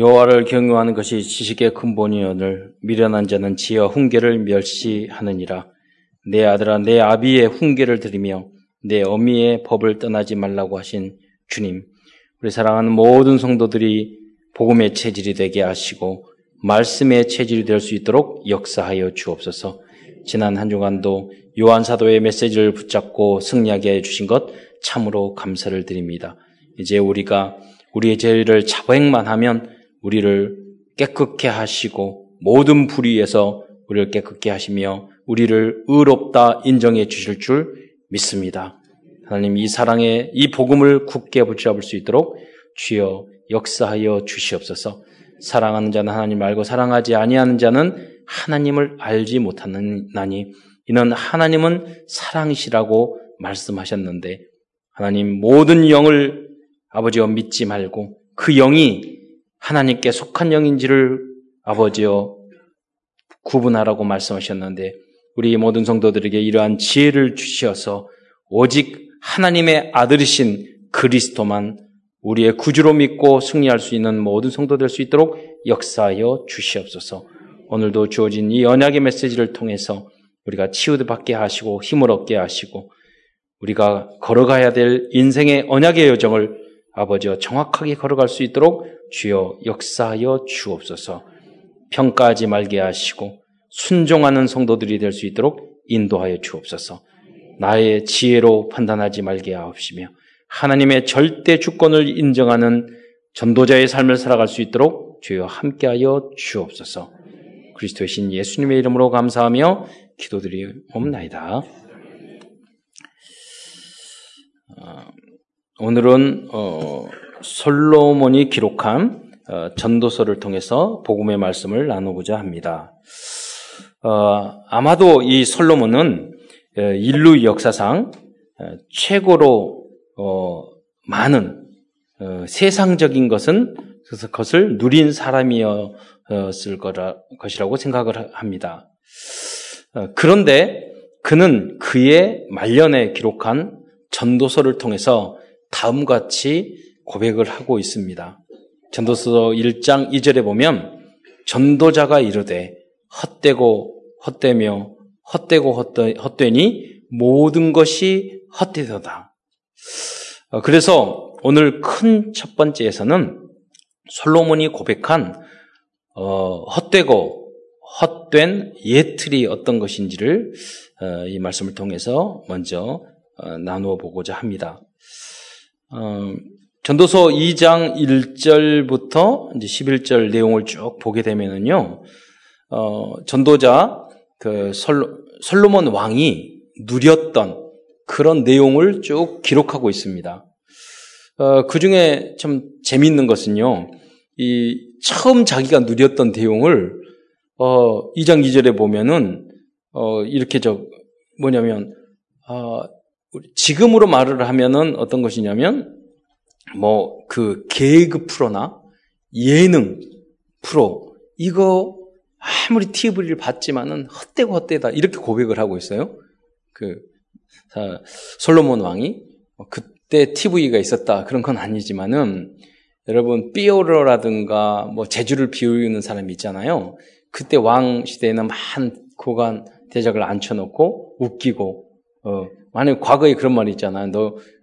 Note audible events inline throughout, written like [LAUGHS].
여호와를 경유하는 것이 지식의 근본이오늘 미련한 자는 지어 훈계를 멸시하느니라. 내 아들아 내 아비의 훈계를 들으며 내 어미의 법을 떠나지 말라고 하신 주님. 우리 사랑하는 모든 성도들이 복음의 체질이 되게 하시고 말씀의 체질이 될 수 있도록 역사하여 주옵소서. 지난 한 주간도 요한 사도의 메시지를 붙잡고 승리하게 해 주신 것 참으로 감사를 드립니다. 이제 우리가 우리의 죄를 자백만 하면 우리를 깨끗게 하시고 모든 불의에서 우리를 깨끗게 하시며 우리를 의롭다 인정해 주실 줄 믿습니다. 하나님 이 사랑의 이 복음을 굳게 붙잡을 수 있도록 주여 역사하여 주시옵소서. 사랑하는 자는 하나님 알고 사랑하지 아니하는 자는 하나님을 알지 못하느나니 이는 하나님은 사랑이시라고 말씀하셨는데 하나님 모든 영을 아버지와 믿지 말고 그 영이 하나님께 속한 영인지를 아버지여 구분하라고 말씀하셨는데 우리 모든 성도들에게 이러한 지혜를 주시어서 오직 하나님의 아들이신 그리스도만 우리의 구주로 믿고 승리할 수 있는 모든 성도 될 수 있도록 역사하여 주시옵소서. 오늘도 주어진 이 언약의 메시지를 통해서 우리가 치유도 받게 하시고 힘을 얻게 하시고 우리가 걸어가야 될 인생의 언약의 여정을 아버지와 정확하게 걸어갈 수 있도록 주여 역사하여 주옵소서. 평가하지 말게 하시고 순종하는 성도들이 될 수 있도록 인도하여 주옵소서. 나의 지혜로 판단하지 말게 하옵시며 하나님의 절대 주권을 인정하는 전도자의 삶을 살아갈 수 있도록 주여 함께하여 주옵소서. 그리스도의 신 예수님의 이름으로 감사하며 기도드리옵나이다. 어, 오늘은 어, 솔로몬이 기록한 어, 전도서를 통해서 복음의 말씀을 나누고자 합니다. 어, 아마도 이 솔로몬은 어, 인류 역사상 어, 최고로 많은 세상적인 것은 그것을 누린 사람이었을 거라, 것이라고 생각을 합니다. 그런데 그는 그의 말년에 기록한 전도서를 통해서 다음과 같이 고백을 하고 있습니다. 전도서 1장 2절에 보면 전도자가 이르되 헛되고 헛되며 헛되고 헛되, 헛되니 모든 것이 헛되도다. 어, 그래서 오늘 큰 첫 번째에서는 솔로몬이 고백한 어, 헛되고 헛된 예틀이 어떤 것인지를 어, 이 말씀을 통해서 먼저 어, 나누어 보고자 합니다. 어, 전도서 2장 1절부터 이제 11절 내용을 쭉 보게 되면은요, 어, 전도자 그 솔로, 솔로몬 왕이 누렸던 그런 내용을 쭉 기록하고 있습니다. 어, 그 중에 참 재미있는 것은요, 이 처음 자기가 누렸던 내용을 어, 2장 2절에 보면은 어, 이렇게 저 뭐냐면 어, 지금으로 말을 하면은 어떤 것이냐면 뭐 그 개그 프로나 예능 프로 이거 아무리 TV를 봤지만은 헛되고 헛되다 이렇게 고백을 하고 있어요. 그 솔로몬 왕이 뭐 그때 TV가 있었다 그런 건 아니지만은 여러분 삐오러라든가 뭐 제주를 비우는 사람이 있잖아요. 그때 왕 시대에는 많은 고관 대작을 앉혀놓고 웃기고 어 만약 과거에 그런 말이 있잖아요.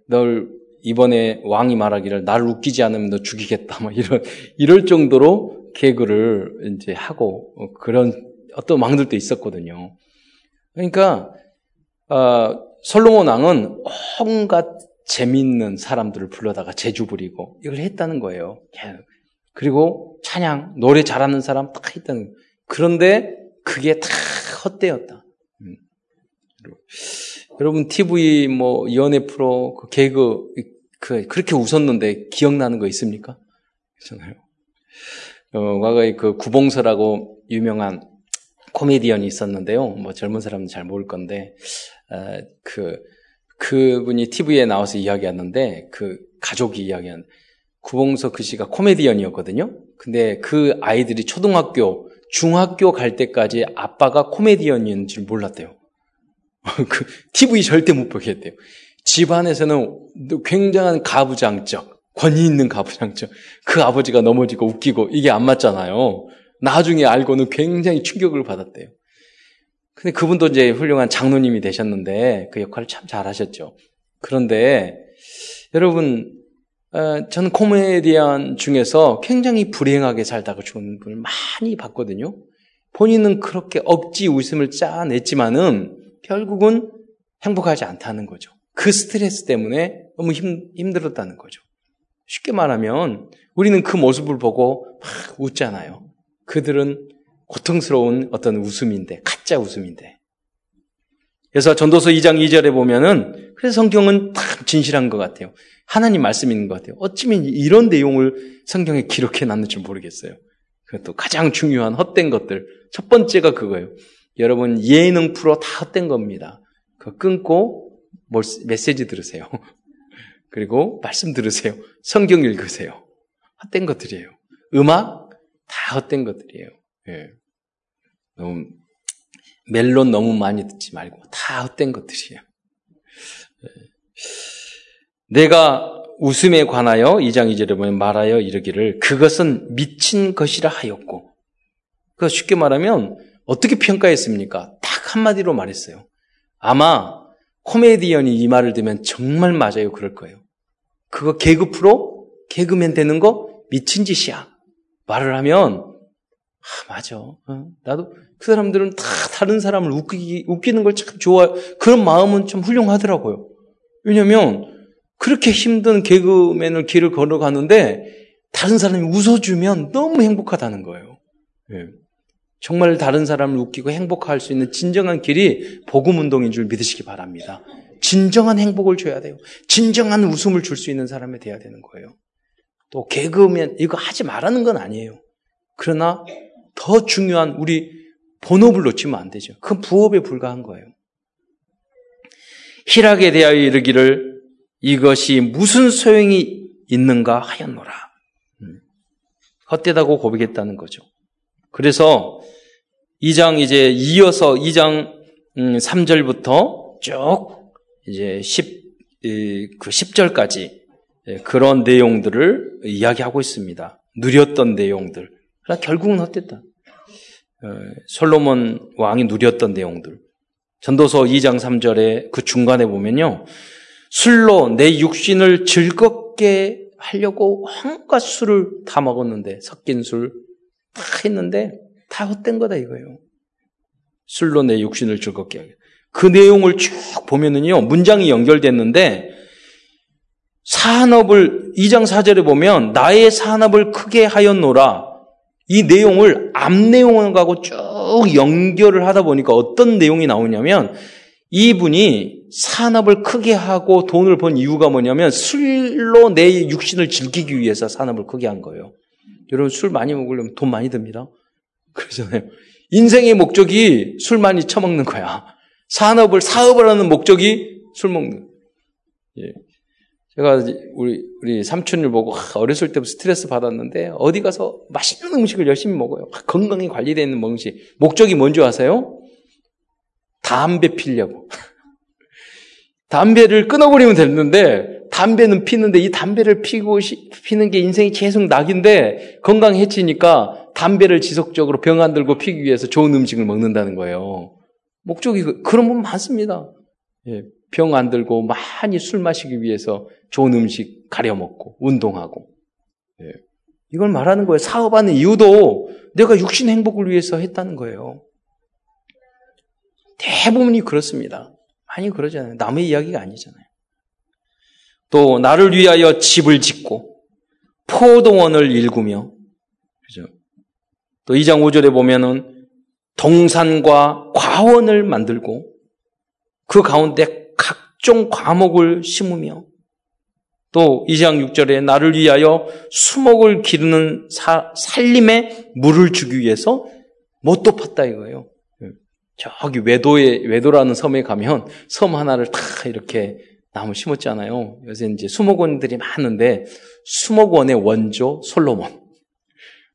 너널 이번에 왕이 말하기를 날 웃기지 않으면 너 죽이겠다. 뭐 이런, 이럴 정도로 개그를 이제 하고 어, 그런 어떤 왕들도 있었거든요. 그러니까, 어, 솔로몬 왕은 온갖 재밌는 사람들을 불러다가 제주 부리고 이걸 했다는 거예요. 그리고 찬양, 노래 잘하는 사람 딱 했다는 거예요. 그런데 그게 다 헛되었다. 음. 여러분 TV 뭐 연애 프로 그 개그 그 그렇게 웃었는데 기억나는 거 있습니까? 그렇잖아요. 어, 과거에 그 구봉서라고 유명한 코미디언이 있었는데요. 뭐 젊은 사람은 잘 모를 건데 어, 그 그분이 TV에 나와서 이야기하는데 그 가족이 이야기한 구봉서 그 씨가 코미디언이었거든요. 근데 그 아이들이 초등학교, 중학교 갈 때까지 아빠가 코미디언인 줄 몰랐대요. [LAUGHS] 그 TV 절대 못 보게 했대요. 집안에서는 굉장한 가부장적 권위 있는 가부장죠. 그 아버지가 넘어지고 웃기고 이게 안 맞잖아요. 나중에 알고는 굉장히 충격을 받았대요. 근데 그분도 이제 훌륭한 장로님이 되셨는데 그 역할을 참 잘하셨죠. 그런데 여러분 어, 저는 코미디언 중에서 굉장히 불행하게 살다가 죽은 분을 많이 봤거든요. 본인은 그렇게 억지 웃음을 짜냈지만은 결국은 행복하지 않다는 거죠. 그 스트레스 때문에 너무 힘, 힘들었다는 거죠. 쉽게 말하면 우리는 그 모습을 보고 막 웃잖아요. 그들은 고통스러운 어떤 웃음인데, 가짜 웃음인데. 그래서 전도서 2장 2절에 보면은, 그래서 성경은 딱 진실한 것 같아요. 하나님 말씀 있는 것 같아요. 어쩌면 이런 내용을 성경에 기록해 놨는 줄 모르겠어요. 그것도 가장 중요한 헛된 것들. 첫 번째가 그거예요. 여러분, 예능 프로 다 헛된 겁니다. 그거 끊고 메시지 들으세요. [LAUGHS] 그리고 말씀 들으세요. 성경 읽으세요. 헛된 것들이에요. 음악 다 헛된 것들이에요. 예. 너무 멜론 너무 많이 듣지 말고 다 헛된 것들이에요. 예. 내가 웃음에 관하여 2장 2절에 보면 말하여 이르기를 그것은 미친 것이라 하였고 그 쉽게 말하면 어떻게 평가했습니까? 딱 한마디로 말했어요. 아마 코미디언이 이 말을 들으면 정말 맞아요. 그럴 거예요. 그거 개그 프로? 개그맨 되는 거? 미친 짓이야. 말을 하면, 아, 맞아. 어, 나도 그 사람들은 다 다른 사람을 웃기, 웃기는 걸 참 좋아요. 그런 마음은 참 훌륭하더라고요. 왜냐면, 그렇게 힘든 개그맨을 길을 걸어가는데, 다른 사람이 웃어주면 너무 행복하다는 거예요. 예. 정말 다른 사람을 웃기고 행복할 수 있는 진정한 길이 복음 운동인 줄 믿으시기 바랍니다. 진정한 행복을 줘야 돼요. 진정한 웃음을 줄 수 있는 사람이 돼야 되는 거예요. 또 개그맨 이거 하지 말라는 건 아니에요. 그러나 더 중요한 우리 본업을 놓치면 안 되죠. 그건 부업에 불과한 거예요. 희락에 대하여 이르기를 이것이 무슨 소용이 있는가 하였노라. 음. 헛되다고 고백했다는 거죠. 그래서 2장 이제 이어서 2장 3절부터 음, 쭉 이제 10, 그 10절까지 예, 그런 내용들을 이야기하고 있습니다. 누렸던 내용들. 그러나 결국은 헛됐다. 어, 솔로몬 왕이 누렸던 내용들. 전도서 2장 3절에 그 중간에 보면요. 술로 내 육신을 즐겁게 하려고 한갖 술을 다 먹었는데, 섞인 술 다 했는데, 다 헛된 거다 이거예요. 술로 내 육신을 즐겁게 하게. 그 내용을 쭉 보면은요, 문장이 연결됐는데, 산업을, 2장 4절에 보면, 나의 산업을 크게 하였노라. 이 내용을 앞 내용하고 쭉 연결을 하다 보니까 어떤 내용이 나오냐면, 이분이 산업을 크게 하고 돈을 번 이유가 뭐냐면, 술로 내 육신을 즐기기 위해서 산업을 크게 한 거예요. 여러분, 술 많이 먹으려면 돈 많이 듭니다. 그러잖아요. 인생의 목적이 술 많이 처먹는 거야. 산업을, 사업을 하는 목적이 술 먹는. 예. 제가 우리, 우리 삼촌을 보고 어렸을 때부터 스트레스 받았는데 어디 가서 맛있는 음식을 열심히 먹어요. 건강히 관리되어 있는 음식. 목적이 뭔지 아세요? 담배 피려고. [LAUGHS] 담배를 끊어버리면 됐는데 담배는 피는데 이 담배를 피고 피는 게 인생이 계속 낙인데 건강 해치니까 담배를 지속적으로 병 안 들고 피기 위해서 좋은 음식을 먹는다는 거예요. 목적이 그, 그런 분 많습니다. 예, 병 안 들고 많이 술 마시기 위해서 좋은 음식 가려 먹고 운동하고 예, 이걸 말하는 거예요. 사업하는 이유도 내가 육신 행복을 위해서 했다는 거예요. 대부분이 그렇습니다. 많이 그러잖아요. 남의 이야기가 아니잖아요. 또 나를 위하여 집을 짓고 일구며 그죠? 또 2장 5절에 보면은 동산과 과원을 만들고 그 가운데 각종 과목을 심으며 또 2장 6절에 나를 위하여 수목을 기르는 사, 살림에 물을 주기 위해서 못도 팠다 이거예요. 저기 외도에, 외도라는 섬에 가면 섬 하나를 다 이렇게 나무 심었잖아요. 요새 이제 수목원들이 많은데 수목원의 원조 솔로몬.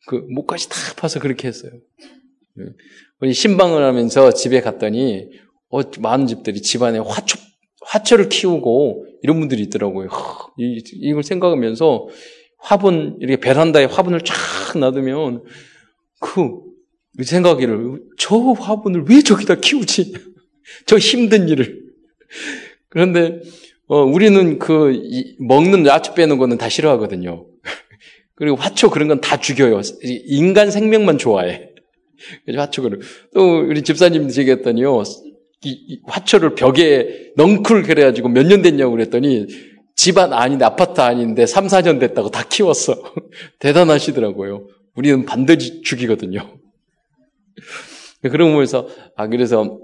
그 목까지 다 파서 그렇게 했어요. 우리 신방을 하면서 집에 갔더니 어, 많은 집들이 집안에 화초 화초를 키우고 이런 분들이 있더라고요. 이걸 생각하면서 화분, 이렇게 베란다에 화분을 쫙 놔두면 그 생각이를 저 화분을 왜 저기다 키우지? [LAUGHS] 저 힘든 일을. 그런데 어, 우리는 그 먹는 야채 빼는 거는 다 싫어하거든요. 그리고 화초 그런 건 다 죽여요. 인간 생명만 좋아해. 그래서 화초를 또 우리 집사님 얘기했더니요. 이, 화초를 벽에 넝쿨 그래가지고 몇 년 됐냐고 그랬더니 집안 아닌데 아파트 아닌데 3, 4년 됐다고 다 키웠어. [LAUGHS] 대단하시더라고요. 우리는 반드시 죽이거든요. [LAUGHS] 그런 거에서 아 그래서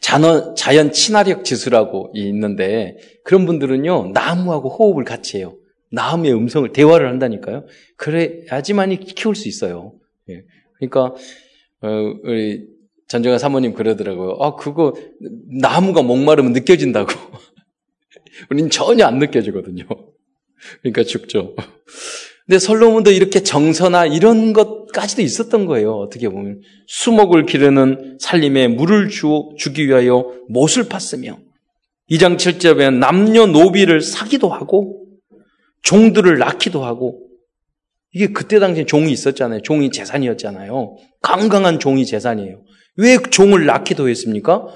자연, 자연 친화력 지수라고 있는데 그런 분들은요 나무하고 호흡을 같이 해요. 나무의 음성을 대화를 한다니까요. 그래야지만이 키울 수 있어요. 예. 그러니까 어, 우리 전정아 사모님 그러더라고요. 아 그거 나무가 목마르면 느껴진다고. [LAUGHS] 우리는 전혀 안 느껴지거든요. 그러니까 죽죠. 근데 솔로몬도 이렇게 정서나 이런 것까지도 있었던 거예요. 어떻게 보면 수목을 기르는 살림에 물을 주, 주기 위하여 못을 팠으며 2장 7절에 남녀 노비를 사기도 하고 종들을 낳기도 하고 이게 그때 당시에 종이 있었잖아요. 종이 재산이었잖아요. 건강한 종이 재산이에요. 왜 종을 낳기도 했습니까?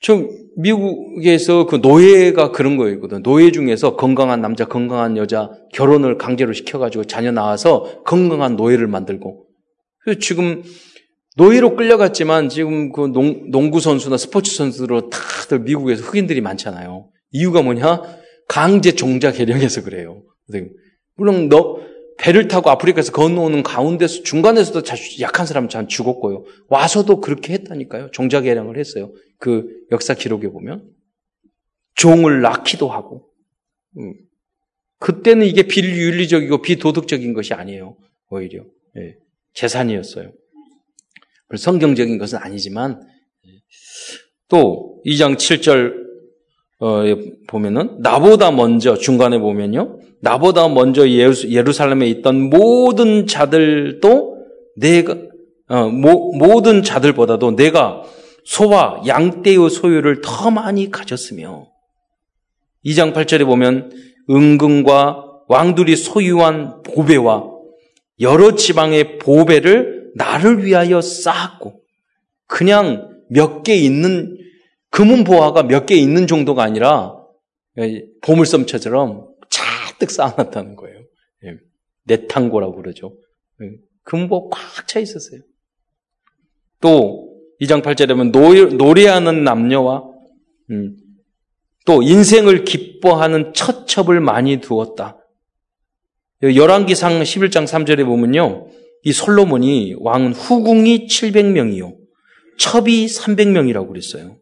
저 미국에서 그 노예가 그런 거였거든. 노예 중에서 건강한 남자, 건강한 여자 결혼을 강제로 시켜가지고 자녀 낳아서 건강한 노예를 만들고. 그래서 지금 노예로 끌려갔지만 지금 그 농, 농구 선수나 스포츠 선수로 다들 미국에서 흑인들이 많잖아요. 이유가 뭐냐? 강제 종자 개량해서 그래요. 물론 너 배를 타고 아프리카에서 건너오는 가운데서 중간에서도 약한 사람 참 죽었고요. 와서도 그렇게 했다니까요. 종자 개량을 했어요. 그 역사 기록에 보면 종을 낳기도 하고. 음. 그때는 이게 비윤리적이고 비도덕적인 것이 아니에요. 오히려 예. 재산이었어요. 성경적인 것은 아니지만 또 2장 7절 어, 보면은 나보다 먼저 중간에 보면요. 나보다 먼저 예루살렘에 있던 모든 자들도 내가 어, 모, 모든 자들보다도 내가 소와 양떼의 소유를 더 많이 가졌으며 2장 8절에 보면 은근과 왕들이 소유한 보배와 여러 지방의 보배를 나를 위하여 쌓았고 그냥 몇 개 있는 금은 보화가 몇 개 있는 정도가 아니라 보물섬처럼 잔뜩 쌓아놨다는 거예요. 예. 내탕고라고 그러죠. 예. 금보 꽉 차 있었어요. 또 2장 8절에 보면 노 래하는 남녀와 음, 또 인생을 기뻐하는 처첩을 많이 두었다. 열왕기상 11장 3절에 보면요. 이 솔로몬이 왕은 후궁이 700명이요. 첩이 300명이라고 그랬어요.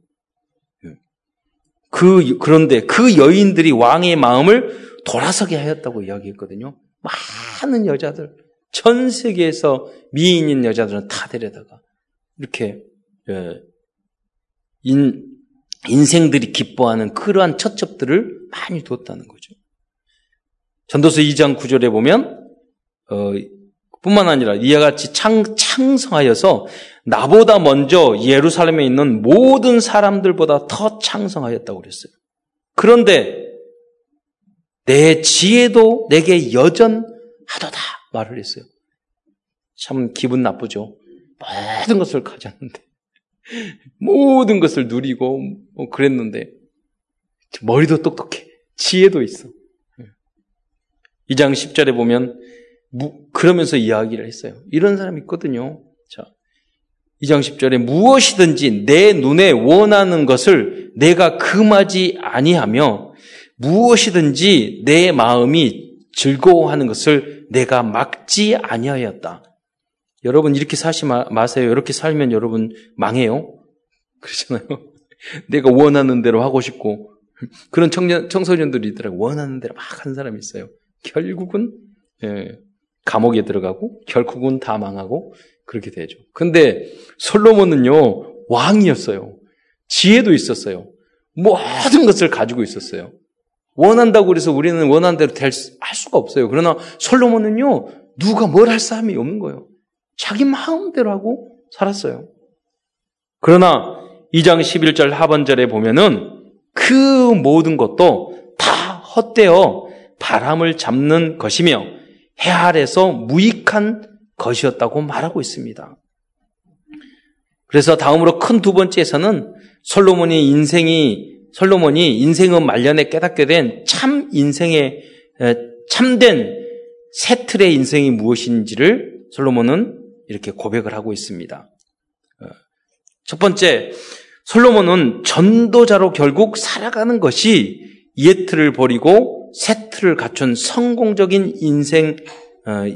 그, 그런데 그 여인들이 왕의 마음을 돌아서게 하였다고 이야기했거든요. 많은 여자들, 전 세계에서 미인인 여자들은 다 데려다가 이렇게 예, 인, 인생들이 기뻐하는 그러한 처첩들을 많이 뒀다는 거죠. 전도서 2장 9절에 보면 어, 뿐만 아니라 이와 같이 창, 창성하여서 나보다 먼저 예루살렘에 있는 모든 사람들보다 더 창성하였다고 그랬어요. 그런데 내 지혜도 내게 여전하도다 말을 했어요. 참 기분 나쁘죠. 모든 것을 가졌는데 모든 것을 누리고 뭐 그랬는데 머리도 똑똑해. 지혜도 있어. 2장 10절에 보면 그러면서 이야기를 했어요. 이런 사람이 있거든요. 자, 2장 10절에 무엇이든지 내 눈에 원하는 것을 내가 금하지 아니하며 무엇이든지 내 마음이 즐거워하는 것을 내가 막지 아니하였다. 여러분 이렇게 사시 마세요. 이렇게 살면 여러분 망해요. [LAUGHS] 그렇잖아요. 내가 원하는 대로 하고 싶고 그런 청년 청소년들이 있더라고 원하는 대로 막 하는 사람이 있어요. 결국은 예, 감옥에 들어가고 결국은 다 망하고 그렇게 되죠. 근데 솔로몬은요 왕이었어요. 지혜도 있었어요. 모든 것을 가지고 있었어요. 원한다고 그래서 우리는 원하는 대로 될, 할 수가 없어요. 그러나 솔로몬은요 누가 뭘 할 사람이 없는 거예요. 자기 마음대로 하고 살았어요. 그러나 2장 11절 하반절에 보면은 그 모든 것도 다 헛되어 바람을 잡는 것이며 해 아래서 무익한 것이었다고 말하고 있습니다. 그래서 다음으로 큰 두 번째에서는 솔로몬이 인생이 솔로몬이 인생의 말년에 깨닫게 된 참 인생의 참된 새 틀의 인생이 무엇인지를 솔로몬은 이렇게 고백을 하고 있습니다. 어, 첫 번째, 솔로몬은 전도자로 결국 살아가는 것이 옛 틀을 버리고 새 틀을 갖춘 성공적인 인생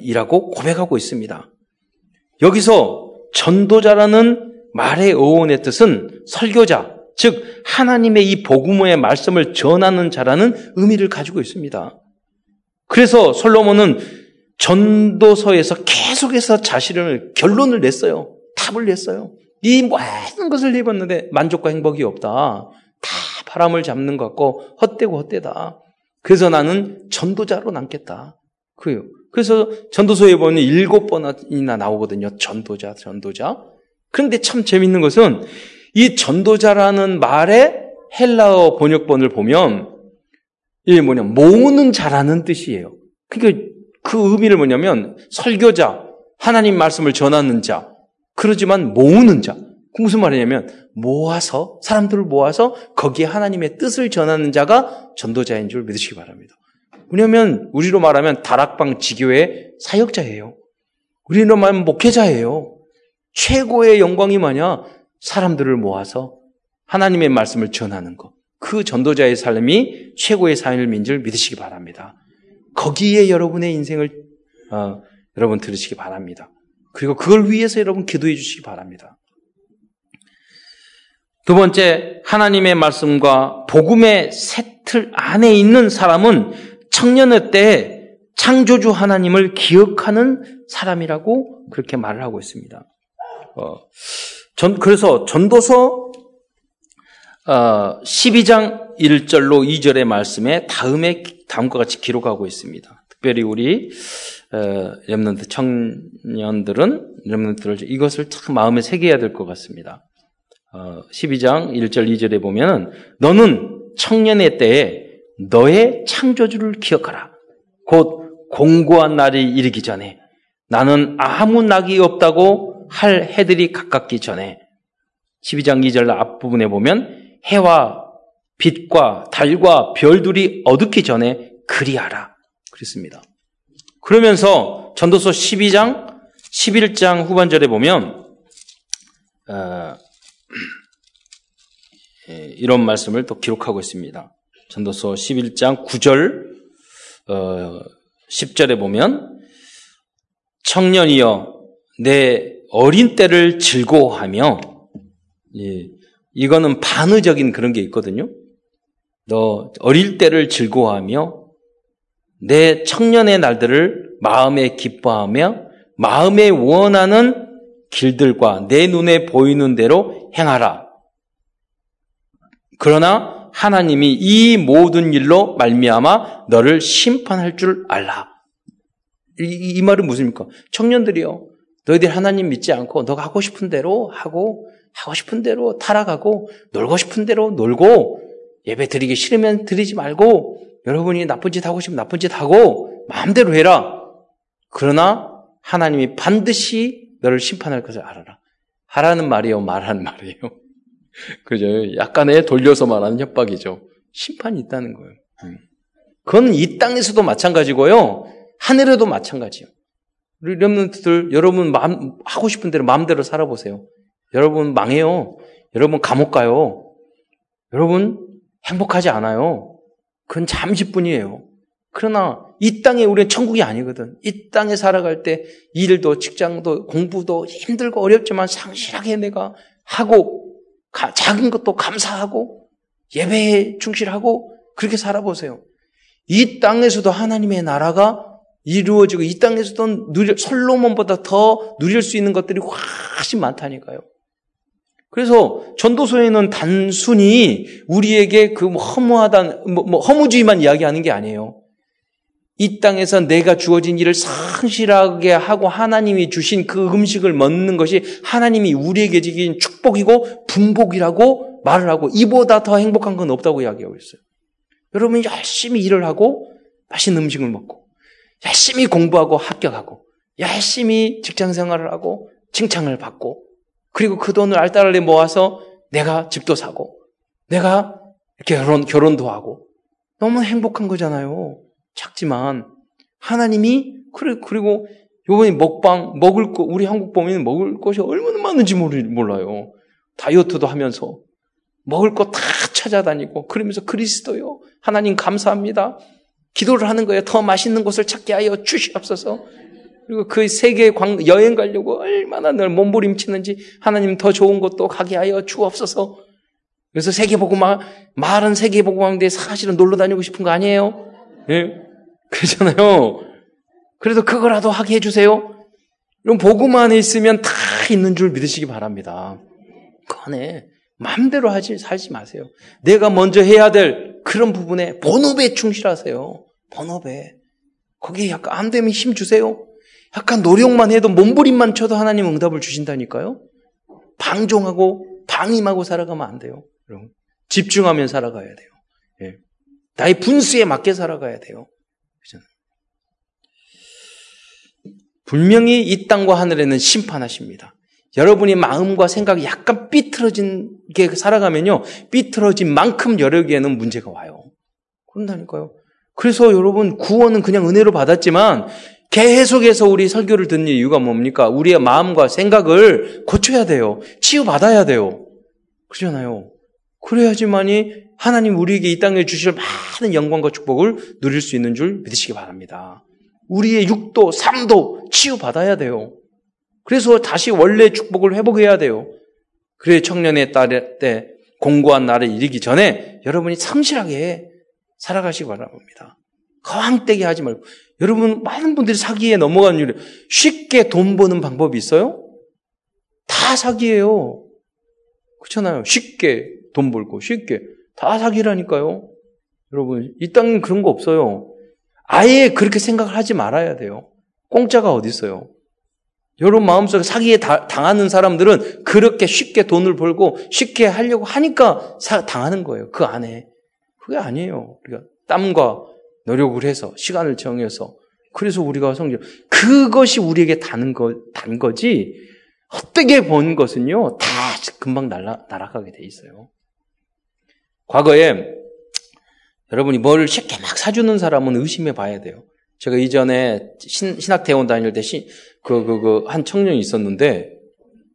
이라고 고백하고 있습니다. 여기서 전도자라는 말의 어원의 뜻은 설교자, 즉 하나님의 이 복음의 말씀을 전하는 자라는 의미를 가지고 있습니다. 그래서 솔로몬은 전도서에서 계속해서 자신을 결론을 냈어요. 답을 냈어요. 이 모든 것을 입었는데 만족과 행복이 없다. 다 바람을 잡는 것 같고 헛되고 헛되다. 그래서 나는 전도자로 남겠다. 그요. 그래서 전도서에 보면 일곱 번이나 나오거든요. 전도자, 전도자. 그런데 참 재밌는 것은 이 전도자라는 말의 헬라어 번역본을 보면 이게 뭐냐 모으는 자라는 뜻이에요. 그러니까 그 의미를 뭐냐면 설교자, 하나님 말씀을 전하는 자, 그러지만 모으는 자. 그 무슨 말이냐면 모아서 사람들을 모아서 거기에 하나님의 뜻을 전하는 자가 전도자인 줄 믿으시기 바랍니다. 왜냐하면 우리로 말하면 다락방 지교의 사역자예요. 우리로 말하면 목회자예요. 최고의 영광이 뭐냐? 사람들을 모아서 하나님의 말씀을 전하는 것. 그 전도자의 삶이 최고의 삶인 줄 믿으시기 바랍니다. 거기에 여러분의 인생을 어, 여러분 들으시기 바랍니다. 그리고 그걸 위해서 여러분 기도해 주시기 바랍니다. 두 번째, 하나님의 말씀과 복음의 새 틀 안에 있는 사람은 청년의 때 창조주 하나님을 기억하는 사람이라고 그렇게 말을 하고 있습니다. 어, 전, 그래서 전도서 어, 12장 1절로 2절의 말씀에 다음에 다음과 같이 기록하고 있습니다. 특별히 우리 어, 렘넌트 청년들은 렘넌트를 이것을 참 마음에 새겨야 될 것 같습니다. 어, 12장 1절 2절에 보면 너는 청년의 때에 너의 창조주를 기억하라. 곧 공고한 날이 이르기 전에 나는 아무 낙이 없다고 할 해들이 가깝기 전에 12장 2절 앞부분에 보면 해와 빛과 달과 별들이 어둡기 전에 그리하라. 그랬습니다. 그러면서 전도서 12장, 11장 후반절에 보면 어, [CLEARS THROAT] 예, 이런 말씀을 또 기록하고 있습니다. 전도서 11장 9절, 어, 10절에 보면 청년이여 내 어린 때를 즐거워하며 예, 이거는 반의적인 그런 게 있거든요. 너 어릴 때를 즐거워하며 내 청년의 날들을 마음에 기뻐하며 마음에 원하는 길들과 내 눈에 보이는 대로 행하라. 그러나 하나님이 이 모든 일로 말미암아 너를 심판할 줄 알라. 이, 이 말은 무슨입니까? 청년들이요. 너희들 하나님 믿지 않고 너가 하고 싶은 대로 하고 하고 싶은 대로 타락하고 놀고 싶은 대로 놀고 예배 드리기 싫으면 드리지 말고 여러분이 나쁜 짓 하고 싶으면 나쁜 짓 하고 마음대로 해라. 그러나 하나님이 반드시 너를 심판할 것을 알아라. 하라는 말이요, 말하는 말이에요. 그죠? 약간의 돌려서 말하는 협박이죠. 심판이 있다는 거예요. 음. 그건 이 땅에서도 마찬가지고요. 하늘에도 마찬가지요. 우리 렘런트들 여러분 마음 하고 싶은 대로 마음대로 살아보세요. 여러분 망해요. 여러분 감옥 가요. 여러분 행복하지 않아요. 그건 잠시뿐이에요. 그러나 이 땅에 우리는 천국이 아니거든. 이 땅에 살아갈 때 일도 직장도 공부도 힘들고 어렵지만 상실하게 내가 하고 가, 작은 것도 감사하고 예배에 충실하고 그렇게 살아보세요. 이 땅에서도 하나님의 나라가 이루어지고 이 땅에서도 누릴, 솔로몬보다 더 누릴 수 있는 것들이 훨씬 많다니까요. 그래서 전도서에는 단순히 우리에게 그뭐 허무하다, 뭐, 뭐 허무주의만 이야기하는 게 아니에요. 이 땅에서 내가 주어진 일을 성실하게 하고 하나님이 주신 그 음식을 먹는 것이 하나님이 우리에게 주신 축복이고 분복이라고 말을 하고 이보다 더 행복한 건 없다고 이야기하고 있어요. 여러분 열심히 일을 하고 맛있는 음식을 먹고 열심히 공부하고 합격하고 열심히 직장 생활을 하고 칭찬을 받고 그리고 그 돈을 알뜰하게 모아서 내가 집도 사고 내가 결혼 결혼도 하고 너무 행복한 거잖아요. 작지만 하나님이 그래 그리고 요번에 먹방 먹을 거 우리 한국 보면 먹을 것이 얼마나 많은지 몰라요. 다이어트도 하면서 먹을 거 다 찾아다니고 그러면서 그리스도요 하나님 감사합니다. 기도를 하는 거예요. 더 맛있는 곳을 찾게 하여 주시옵소서. 그리고 그 세계 여행 가려고 얼마나 늘 몸부림치는지 하나님 더 좋은 곳도 가게 하여 주옵소서. 그래서 세계보고마 말은 세계보고마인데 사실은 놀러 다니고 싶은 거 아니에요? 예? 그렇잖아요. 그래도 그거라도 하게 해주세요. 이런 복음 안에 있으면 다 있는 줄 믿으시기 바랍니다. 그 안에 마음대로 하지 살지 마세요. 내가 먼저 해야 될 그런 부분에 본업에 충실하세요. 본업에 거기에 약간 안 되면 힘 주세요. 약간 노력만 해도 몸부림만 쳐도 하나님 응답을 주신다니까요. 방종하고 방임하고 살아가면 안 돼요. 집중하면 살아가야 돼요. 예. 나의 분수에 맞게 살아가야 돼요. 분명히 이 땅과 하늘에는 심판하십니다. 여러분이 마음과 생각이 약간 삐뚤어진 게 살아가면요. 삐뚤어진 만큼 여러기에는 문제가 와요. 그런다니까요. 그래서 여러분 구원은 그냥 은혜로 받았지만 계속해서 우리 설교를 듣는 이유가 뭡니까? 우리의 마음과 생각을 고쳐야 돼요. 치유받아야 돼요. 그러잖아요. 그래야지만이 하나님 우리에게 이 땅에 주실 많은 영광과 축복을 누릴 수 있는 줄 믿으시기 바랍니다. 우리의 육도, 삶도 치유받아야 돼요. 그래서 다시 원래 축복을 회복해야 돼요. 그래 청년의 딸때 공고한 날에 이르기 전에 여러분이 성실하게 살아가시기 바랍니다. 거황되게 하지 말고. 여러분, 많은 분들이 사기에 넘어가는 이유 쉽게 돈 버는 방법이 있어요? 다 사기예요. 그렇잖아요. 쉽게 돈 벌고, 쉽게. 다 사기라니까요. 여러분, 이 땅은 그런 거 없어요. 아예 그렇게 생각을 하지 말아야 돼요. 공짜가 어디 있어요? 여러분 마음속에 사기에 다, 당하는 사람들은 그렇게 쉽게 돈을 벌고 쉽게 하려고 하니까 사, 당하는 거예요. 그 안에. 그게 아니에요. 우리가 땀과 노력을 해서 시간을 정해서 그래서 우리가 성경 그것이 우리에게 단 거, 단 거지 헛되게 번 것은요 다 금방 날아, 날아가게 돼 있어요. 과거에 여러분이 뭘 쉽게 막 사주는 사람은 의심해 봐야 돼요. 제가 이전에 신, 신학대원 다닐 때 시, 그, 그, 그, 한 청년이 있었는데,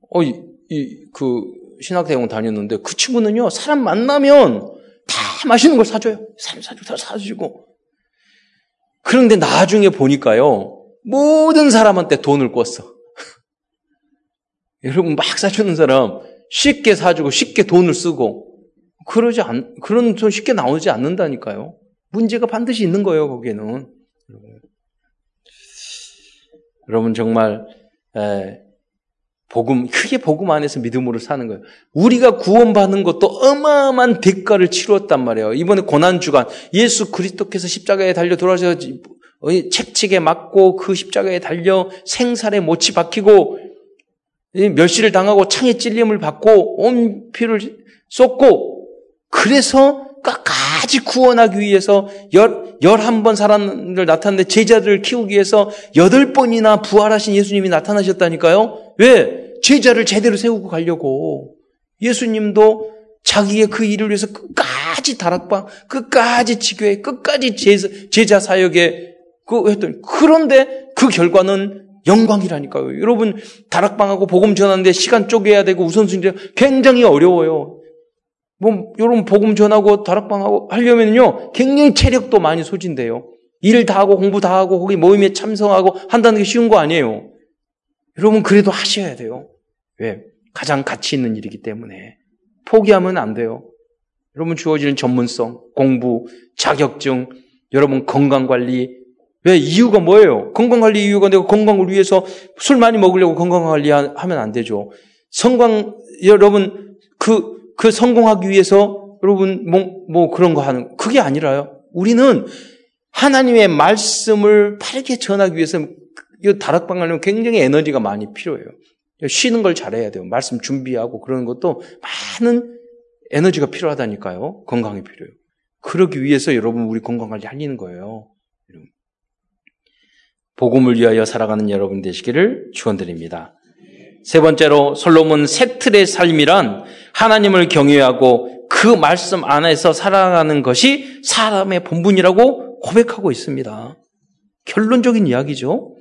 어, 이, 이, 그, 신학대원 다녔는데, 그 친구는요, 사람 만나면 다 맛있는 걸 사줘요. 사람 사주고, 다 사주고. 그런데 나중에 보니까요, 모든 사람한테 돈을 꿨어. [LAUGHS] 여러분, 막 사주는 사람, 쉽게 사주고, 쉽게 돈을 쓰고, 그러지 않, 그런 돈 쉽게 나오지 않는다니까요. 문제가 반드시 있는 거예요, 거기에는. 여러분, 정말, 에, 복음, 크게 복음 안에서 믿음으로 사는 거예요. 우리가 구원받는 것도 어마어마한 대가를 치루었단 말이에요. 이번에 고난주간, 예수 그리스도께서 십자가에 달려 돌아서 책칙에 맞고 그 십자가에 달려 생살에 못이 박히고 멸시를 당하고 창에 찔림을 받고 온 피를 쏟고 그래서 끝까지 구원하기 위해서 열, 열한 번 사람을 나타났는데 제자들을 키우기 위해서 여덟 번이나 부활하신 예수님이 나타나셨다니까요. 왜? 제자를 제대로 세우고 가려고. 예수님도 자기의 그 일을 위해서 끝까지 다락방, 끝까지 지교회, 끝까지 제자, 사역에 그 했더니 그런데 그 결과는 영광이라니까요. 여러분 다락방하고 복음 전하는데 시간 쪼개야 되고 우선순위 굉장히 어려워요. 뭐, 여러분 복음 전하고 다락방하고 하려면요, 굉장히 체력도 많이 소진돼요. 일 다 하고 공부 다 하고 거기 모임에 참석하고 한다는 게 쉬운 거 아니에요. 여러분 그래도 하셔야 돼요. 왜? 가장 가치 있는 일이기 때문에. 포기하면 안 돼요. 여러분 주어지는 전문성, 공부, 자격증, 여러분 건강 관리. 왜? 이유가 뭐예요? 건강 관리 이유가 내가 건강을 위해서 술 많이 먹으려고 건강 관리 하면 안 되죠. 성광, 여러분, 그, 그 성공하기 위해서 여러분 뭐, 뭐 그런 거 하는 그게 아니라요. 우리는 하나님의 말씀을 빠르게 전하기 위해서 이 다락방 가려면 굉장히 에너지가 많이 필요해요. 쉬는 걸 잘해야 돼요. 말씀 준비하고 그러는 것도 많은 에너지가 필요하다니까요. 건강이 필요해요. 그러기 위해서 여러분 우리 건강 관리 하는 거예요. 복음을 위하여 살아가는 여러분 되시기를 축원드립니다. 세 번째로 솔로몬 세 틀의 삶이란 하나님을 경외하고 그 말씀 안에서 살아가는 것이 사람의 본분이라고 고백하고 있습니다. 결론적인 이야기죠.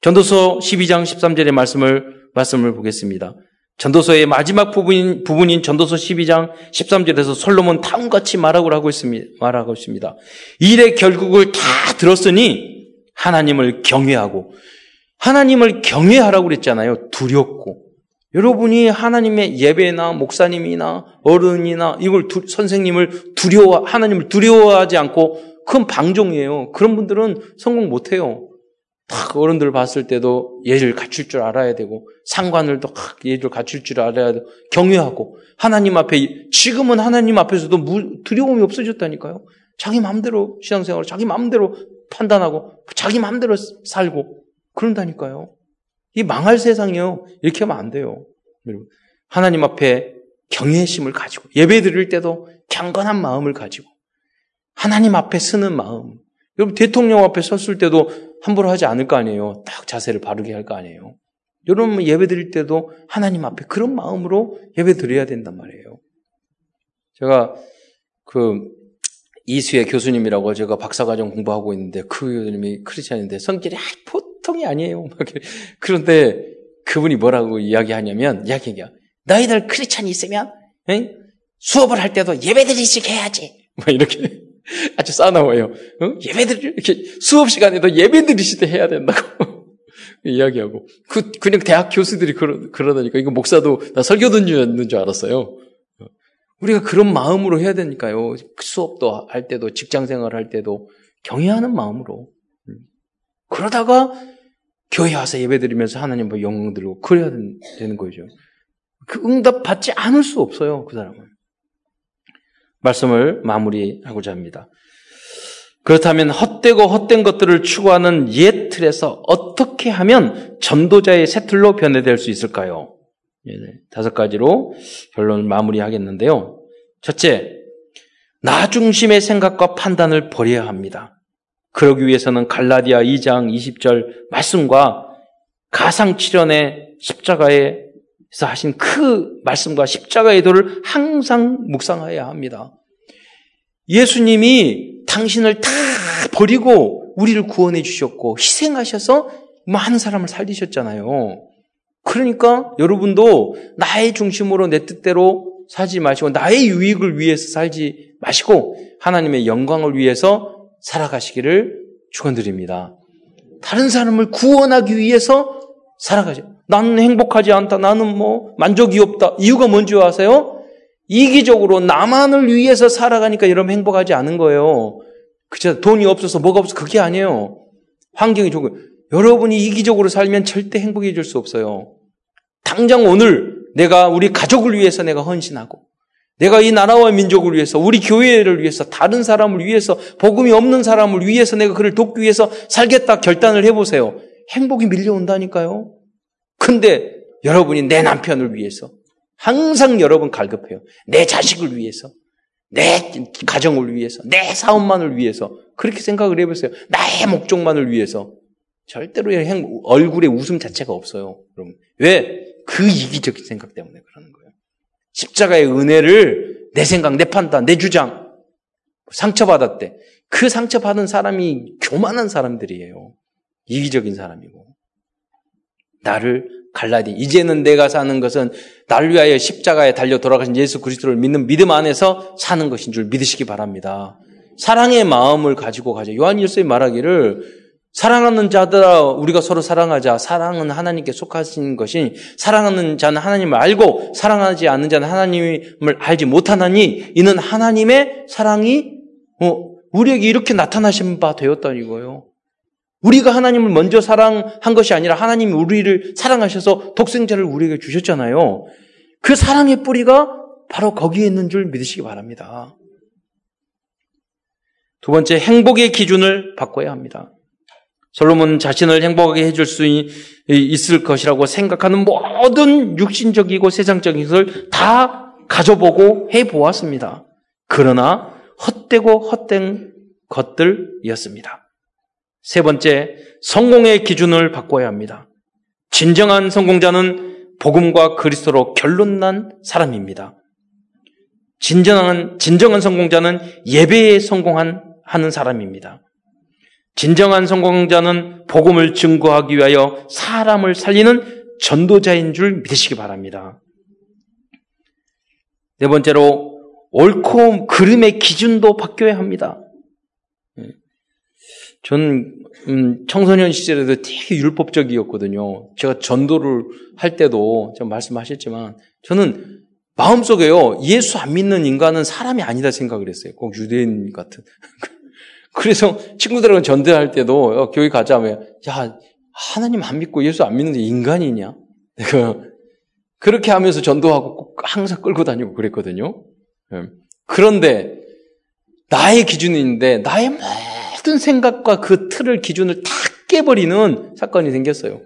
전도서 12장 13절의 말씀을 말씀을 보겠습니다. 전도서의 마지막 부분인, 부분인 전도서 12장 13절에서 솔로몬 다음같이 말하고 하고 있습니다. 말하고 있습니다. 일의 결국을 다 들었으니 하나님을 경외하고 하나님을 경외하라고 그랬잖아요. 두렵고. 여러분이 하나님의 예배나 목사님이나 어른이나 이걸 두, 선생님을 두려워 하나님을 두려워하지 않고 큰 방종이에요. 그런 분들은 성공 못 해요. 딱 어른들 봤을 때도 예를 갖출 줄 알아야 되고 상관을도 예를 갖출 줄 알아야 되고 경외하고 하나님 앞에 지금은 하나님 앞에서도 두려움이 없어졌다니까요. 자기 마음대로 신앙생활, 자기 마음대로 판단하고 자기 마음대로 살고 그런다니까요. 이 망할 세상이요. 이렇게 하면 안 돼요. 하나님 앞에 경외심을 가지고 예배 드릴 때도 경건한 마음을 가지고 하나님 앞에 쓰는 마음. 여러분 대통령 앞에 섰을 때도 함부로 하지 않을 거 아니에요. 딱 자세를 바르게 할 거 아니에요. 여러분 예배 드릴 때도 하나님 앞에 그런 마음으로 예배 드려야 된단 말이에요. 제가 그 이수의 교수님이라고 제가 박사과정 공부하고 있는데 그 교수님이 크리스찬인데 성질이 보통이 아니에요. [LAUGHS] 그런데 그분이 뭐라고 이야기하냐면 이야기해요. 너희들 크리스찬이 있으면 응? 수업을 할 때도 예배 드리식 해야지. 뭐 이렇게 [LAUGHS] 아주 싸나워요. 어? 예배들 이렇게 수업 시간에도 예배 드리시되 해야 된다고 [LAUGHS] 이야기하고 그 그냥 대학 교수들이 그러, 그러다니까 이거 목사도 나 설교 듣는 줄 알았어요. 우리가 그런 마음으로 해야 되니까요. 수업도 할 때도 직장 생활 할 때도 경외하는 마음으로 그러다가 교회 와서 예배 드리면서 하나님 뭐 영광 들고 그래야 되는 거죠. 그 응답 받지 않을 수 없어요. 그 사람은. 말씀을 마무리하고자 합니다. 그렇다면 헛되고 헛된 것들을 추구하는 옛 틀에서 어떻게 하면 전도자의 새 틀로 변해될 수 있을까요? 네, 다섯 가지로 결론을 마무리하겠는데요. 첫째, 나 중심의 생각과 판단을 버려야 합니다. 그러기 위해서는 갈라디아 2장 20절 말씀과 가상칠연의 십자가에 그래서 하신 그 말씀과 십자가의 도를 항상 묵상해야 합니다. 예수님이 당신을 다 버리고 우리를 구원해 주셨고 희생하셔서 많은 사람을 살리셨잖아요. 그러니까 여러분도 나의 중심으로 내 뜻대로 살지 마시고 나의 유익을 위해서 살지 마시고 하나님의 영광을 위해서 살아가시기를 축원드립니다. 다른 사람을 구원하기 위해서 살아가죠. 나는 행복하지 않다. 나는 뭐 만족이 없다. 이유가 뭔지 아세요? 이기적으로 나만을 위해서 살아가니까 여러분 행복하지 않은 거예요. 그죠? 돈이 없어서 뭐가 없어. 그게 아니에요. 환경이 좋고. 여러분이 이기적으로 살면 절대 행복해질 수 없어요. 당장 오늘 내가 우리 가족을 위해서 내가 헌신하고, 내가 이 나라와 민족을 위해서, 우리 교회를 위해서, 다른 사람을 위해서, 복음이 없는 사람을 위해서 내가 그를 돕기 위해서 살겠다 결단을 해보세요. 행복이 밀려온다니까요. 근데 여러분이 내 남편을 위해서 항상 여러분 갈급해요. 내 자식을 위해서, 내 가정을 위해서, 내 사업만을 위해서 그렇게 생각을 해보세요. 나의 목적만을 위해서 절대로 얼굴에 웃음 자체가 없어요. 여러분 왜? 그 이기적인 생각 때문에 그러는 거예요. 십자가의 은혜를 내 생각, 내 판단, 내 주장 상처받았대. 그 상처받은 사람이 교만한 사람들이에요. 이기적인 사람이고. 나를 갈라디. 이제는 내가 사는 것은 날 위하여 십자가에 달려 돌아가신 예수 그리스도를 믿는 믿음 안에서 사는 것인 줄 믿으시기 바랍니다. 사랑의 마음을 가지고 가자. 요한일서에 말하기를 사랑하는 자들아 우리가 서로 사랑하자. 사랑은 하나님께 속하신 것이 사랑하는 자는 하나님을 알고 사랑하지 않는 자는 하나님을 알지 못하나니 이는 하나님의 사랑이 어, 우리에게 이렇게 나타나신 바 되었다 이거예요. 우리가 하나님을 먼저 사랑한 것이 아니라 하나님이 우리를 사랑하셔서 독생자를 우리에게 주셨잖아요. 그 사랑의 뿌리가 바로 거기에 있는 줄 믿으시기 바랍니다. 두 번째, 행복의 기준을 바꿔야 합니다. 솔로몬 자신을 행복하게 해줄 수 있을 것이라고 생각하는 모든 육신적이고 세상적인 것을 다 가져보고 해보았습니다. 그러나 헛되고 헛된 것들이었습니다. 세 번째, 성공의 기준을 바꿔야 합니다. 진정한 성공자는 복음과 그리스도로 결론난 사람입니다. 진정한, 진정한 성공자는 예배에 성공한, 하는 사람입니다. 진정한 성공자는 복음을 증거하기 위하여 사람을 살리는 전도자인 줄 믿으시기 바랍니다. 네 번째로, 옳고 그름의 기준도 바뀌어야 합니다. 전 음, 청소년 시절에도 되게 율법적이었거든요. 제가 전도를 할 때도 제가 말씀하셨지만 저는 마음속에요 예수 안 믿는 인간은 사람이 아니다 생각을 했어요. 꼭 유대인 같은. [LAUGHS] 그래서 친구들하고 전도할 때도 어, 교회 가자 하면 야 하나님 안 믿고 예수 안 믿는데 인간이냐? 내가 그렇게 하면서 전도하고 꼭 항상 끌고 다니고 그랬거든요. 예. 그런데 나의 기준인데 나의 모든 생각과 그 틀을 기준을 다 깨버리는 사건이 생겼어요.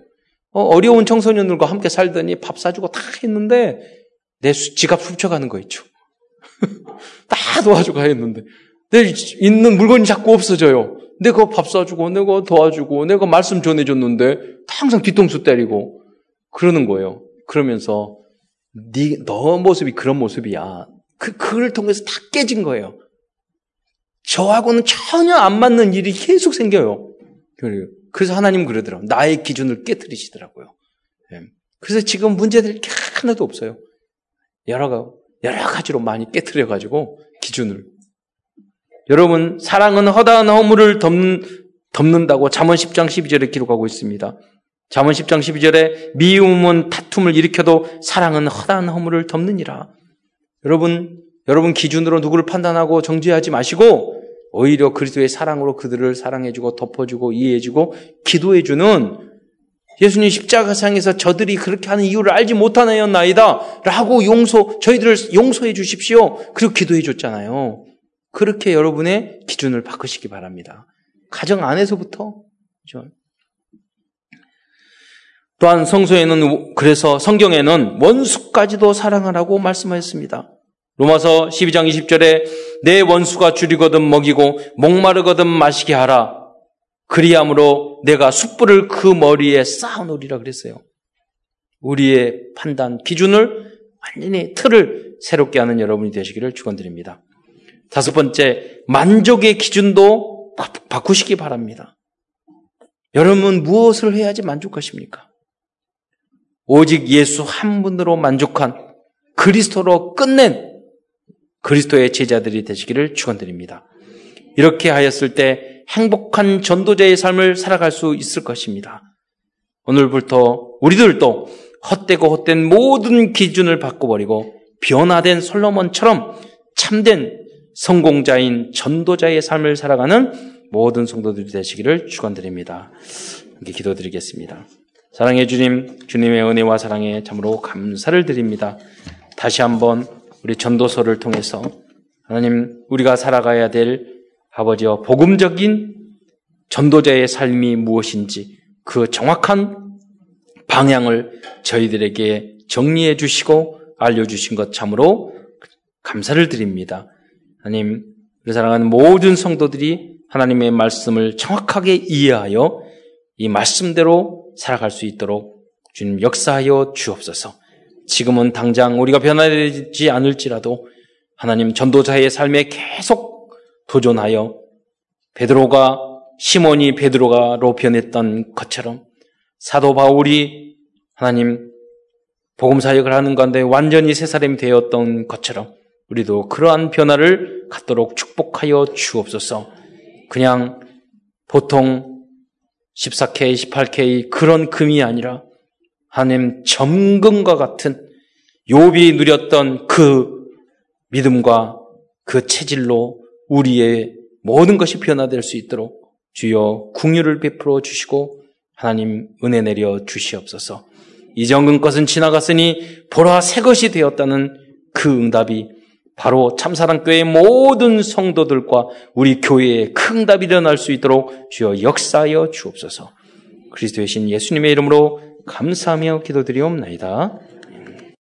어, 려운 청소년들과 함께 살더니 밥 사주고 다 했는데 내 지갑 훔쳐가는 거 있죠. [LAUGHS] 다 도와주고 했는데 내 있는 물건이 자꾸 없어져요. 내가 밥 사주고 내가 도와주고 내가 말씀 전해줬는데 항상 뒤통수 때리고 그러는 거예요. 그러면서 네, 너 모습이 그런 모습이야. 그, 그걸 통해서 다 깨진 거예요. 저하고는 전혀 안 맞는 일이 계속 생겨요. 그래서 하나님 그러더라고요. 나의 기준을 깨뜨리시더라고요. 예. 그래서 지금 문제들 하나도 없어요. 여러, 여러 가지로 많이 깨뜨려가지고 기준을. 여러분, 사랑은 허다한 허물을 덮는, 덮는다고 잠언 10장 12절에 기록하고 있습니다. 잠언 10장 12절에 미움은 다툼을 일으켜도 사랑은 허다한 허물을 덮느니라. 여러분, 여러분 기준으로 누구를 판단하고 정죄하지 마시고 오히려 그리스도의 사랑으로 그들을 사랑해주고 덮어주고 이해해주고 기도해주는 예수님 십자가상에서 저들이 그렇게 하는 이유를 알지 못하나였나이다 라고 용서 저희들을 용서해 주십시오. 그리고 기도해 줬잖아요. 그렇게 여러분의 기준을 바꾸시기 바랍니다. 가정 안에서부터? 또한 성소에는 그래서 성경에는 원수까지도 사랑하라고 말씀하였습니다. 로마서 12장 20절에 내 원수가 줄이거든 먹이고 목마르거든 마시게 하라. 그리함으로 내가 숯불을 그 머리에 쌓아놓으리라 그랬어요. 우리의 판단 기준을 완전히 틀을 새롭게 하는 여러분이 되시기를 축원드립니다. 다섯 번째 만족의 기준도 바꾸시기 바랍니다. 여러분 무엇을 해야지 만족하십니까? 오직 예수 한 분으로 만족한 그리스도로 끝낸 그리스도의 제자들이 되시기를 축원드립니다. 이렇게 하였을 때 행복한 전도자의 삶을 살아갈 수 있을 것입니다. 오늘부터 우리들도 헛되고 헛된 모든 기준을 바꿔버리고 변화된 솔로몬처럼 참된 성공자인 전도자의 삶을 살아가는 모든 성도들이 되시기를 축원드립니다. 이렇게 기도드리겠습니다. 사랑해 주님, 주님의 은혜와 사랑에 참으로 감사를 드립니다. 다시 한번 우리 전도서를 통해서 하나님 우리가 살아가야 될 아버지와 복음적인 전도자의 삶이 무엇인지 그 정확한 방향을 저희들에게 정리해 주시고 알려주신 것 참으로 감사를 드립니다. 하나님, 우리 사랑하는 모든 성도들이 하나님의 말씀을 정확하게 이해하여 이 말씀대로 살아갈 수 있도록 주님 역사하여 주옵소서. 지금은 당장 우리가 변화되지 않을지라도 하나님 전도자의 삶에 계속 도전하여 베드로가 시몬이 베드로가로 변했던 것처럼 사도 바울이 하나님 복음 사역을 하는 가운데 완전히 새 사람이 되었던 것처럼 우리도 그러한 변화를 갖도록 축복하여 주옵소서. 그냥 보통 14K, 18K 그런 금이 아니라 하나님 점금과 같은 욥이 누렸던 그 믿음과 그 체질로 우리의 모든 것이 변화될 수 있도록 주여 궁유를 베풀어 주시고 하나님 은혜 내려 주시옵소서. 이정근 것은 지나갔으니 보라 새 것이 되었다는 그 응답이 바로 참사랑교회 모든 성도들과 우리 교회에 큰 답이 일어날 수 있도록 주여 역사하여 주옵소서. 그리스도의 신 예수님의 이름으로 감사하며 기도드리옵나이다.